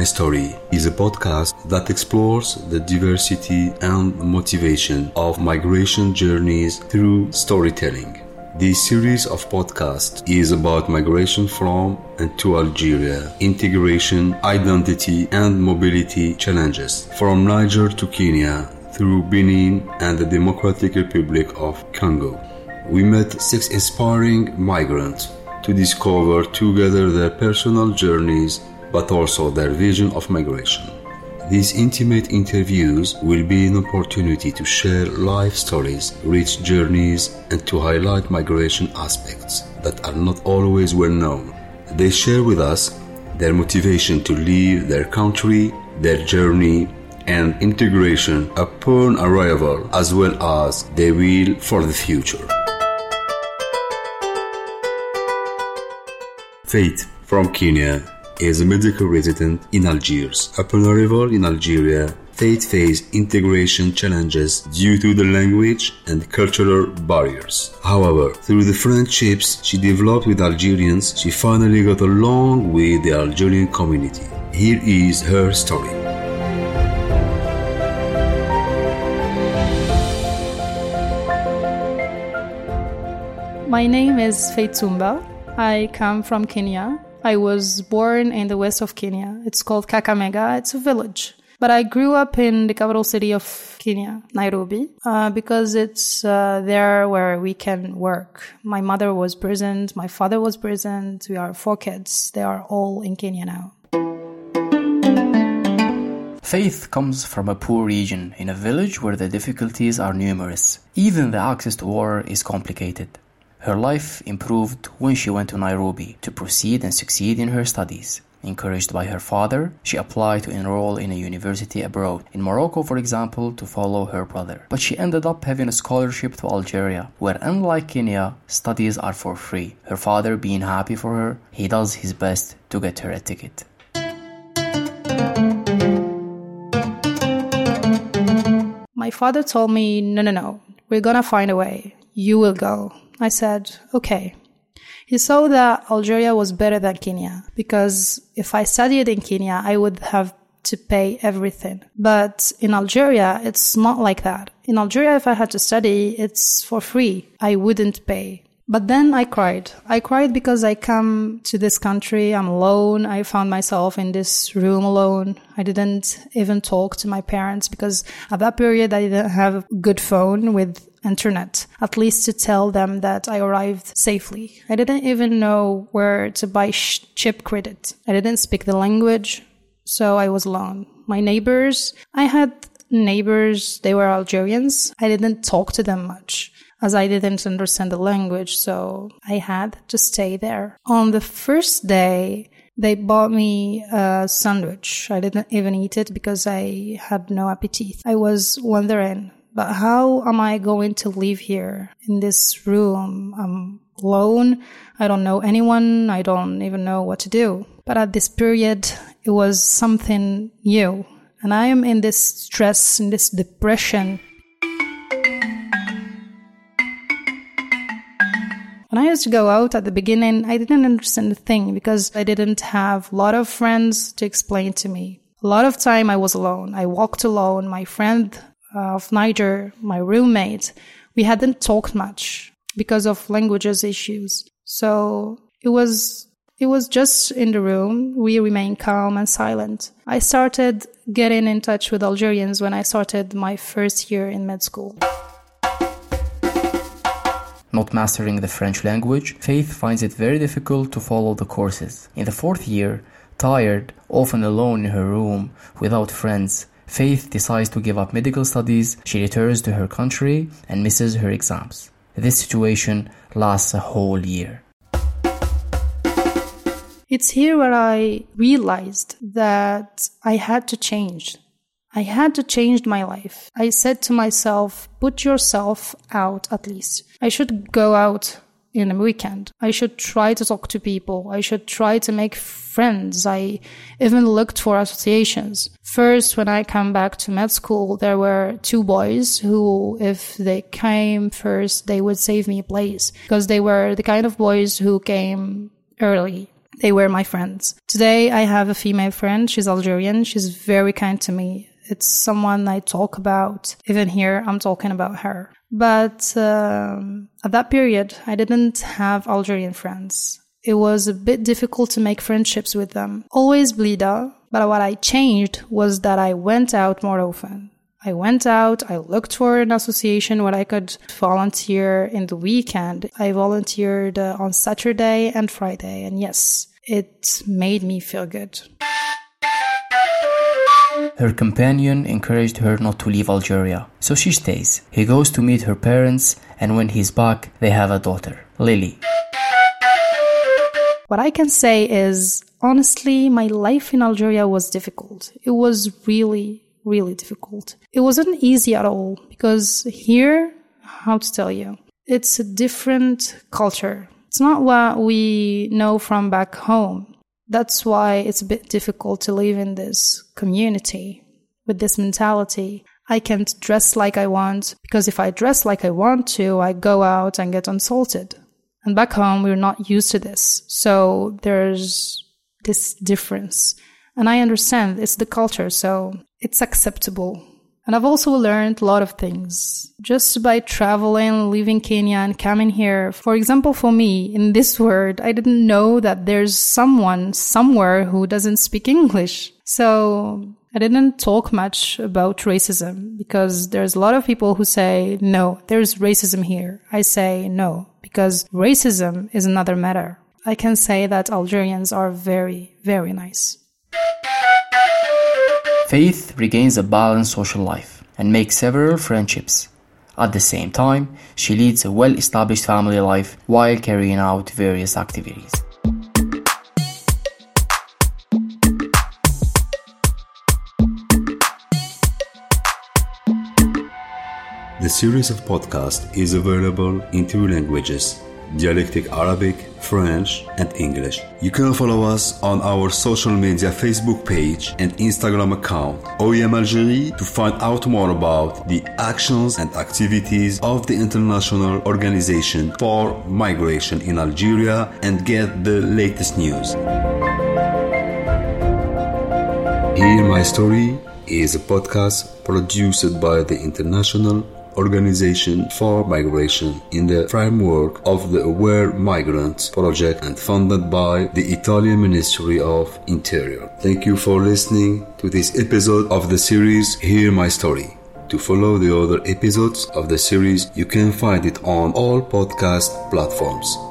My Story is a podcast that explores the diversity and motivation of migration journeys through storytelling. This series of podcasts is about migration from and to Algeria, integration, identity, and mobility challenges from Niger to Kenya through Benin and the Democratic Republic of Congo. We met six inspiring migrants to discover together their personal journeys but also their vision of migration. These intimate interviews will be an opportunity to share life stories, rich journeys, and to highlight migration aspects that are not always well known. They share with us their motivation to leave their country, their journey, and integration upon arrival, as well as their will for the future. Faith from Kenya is a medical resident in Algiers. Upon arrival in Algeria, Faith faced integration challenges due to the language and cultural barriers. However, through the friendships she developed with Algerians, she finally got along with the Algerian community. Here is her story. My name is Faith Tumba. I come from Kenya. I was born in the west of Kenya. It's called Kakamega. It's a village. But I grew up in the capital city of Kenya, Nairobi, uh, because it's uh, there where we can work. My mother was present. My father was present. We are four kids. They are all in Kenya now. Faith comes from a poor region in a village where the difficulties are numerous. Even the access to water is complicated. Her life improved when she went to Nairobi to proceed and succeed in her studies. Encouraged by her father, she applied to enroll in a university abroad, in Morocco, for example, to follow her brother. But she ended up having a scholarship to Algeria, where, unlike Kenya, studies are for free. Her father being happy for her, he does his best to get her a ticket. My father told me, no, no, no, we're gonna find a way. You will go. I said, okay. He saw that Algeria was better than Kenya because if I studied in Kenya, I would have to pay everything. But in Algeria, it's not like that. In Algeria, if I had to study, it's for free. I wouldn't pay. But then I cried. I cried because I come to this country. I'm alone. I found myself in this room alone. I didn't even talk to my parents because at that period I didn't have a good phone with internet, at least to tell them that I arrived safely. I didn't even know where to buy sh- chip credit. I didn't speak the language, so I was alone. My neighbors, I had neighbors, they were Algerians. I didn't talk to them much as I didn't understand the language, so I had to stay there. On the first day, they bought me a sandwich. I didn't even eat it because I had no appetite. I was wondering, but how am I going to live here in this room? I'm alone. I don't know anyone. I don't even know what to do. But at this period, it was something new. And I am in this stress, in this depression When I used to go out at the beginning, I didn't understand a thing because I didn't have a lot of friends to explain to me. A lot of time I was alone. I walked alone. My friend Uh, of Niger, my roommate, we hadn't talked much because of languages issues. So it was it was just in the room. We remained calm and silent. I started getting in touch with Algerians when I started my first year in med school. Not mastering the French language, Faith finds it very difficult to follow the courses. In the fourth year, tired, often alone in her room, without friends, Faith decides to give up medical studies. She returns to her country and misses her exams. This situation lasts a whole year. It's here where I realized that I had to change. I had to change my life. I said to myself, put yourself out at least. I should go out in a weekend. I should try to talk to people. I should try to make friends. I even looked for associations. First, when I came back to med school, there were two boys who, if they came first, they would save me a place because they were the kind of boys who came early They were my friends. Today I have a female friend. She's Algerian. She's very kind to me. It's someone I talk about. Even here, I'm talking about her. But um, at that period, I didn't have Algerian friends. It was a bit difficult to make friendships with them. Always Blida, but what I changed was that I went out more often. I went out, I looked for an association where I could volunteer in the weekend. I volunteered uh, on Saturday and Friday, and yes, it made me feel good. Her companion encouraged her not to leave Algeria, so she stays. He goes to meet her parents, and when he's back, they have a daughter, Lily. What I can say is, honestly, my life in Algeria was difficult. It was really, really difficult. It wasn't easy at all because here, how to tell you, it's a different culture. It's not what we know from back home. That's why it's a bit difficult to live in this community with this mentality. I can't dress like I want because if I dress like I want to, I go out and get insulted. And back home, we're not used to this. So there's this difference. And I understand it's the culture, so it's acceptable and I've also learned a lot of things just by traveling, leaving Kenya and coming here. For example, for me, in this world, I didn't know that there's someone somewhere who doesn't speak English. So I didn't talk much about racism because there's a lot of people who say, no, there's racism here. I say no, because racism is another matter. I can say that Algerians are very, very nice. Faith regains a balanced social life and makes several friendships. At the same time, she leads a well established family life while carrying out various activities. The series of podcasts is available in two languages dialectic Arabic, French, and English. You can follow us on our social media Facebook page and Instagram account, OIM Algerie, to find out more about the actions and activities of the International Organization for Migration in Algeria and get the latest news. Hear My Story is a podcast produced by the International Organization for Migration in the framework of the Aware Migrants project and funded by the Italian Ministry of Interior. Thank you for listening to this episode of the series Hear My Story. To follow the other episodes of the series, you can find it on all podcast platforms.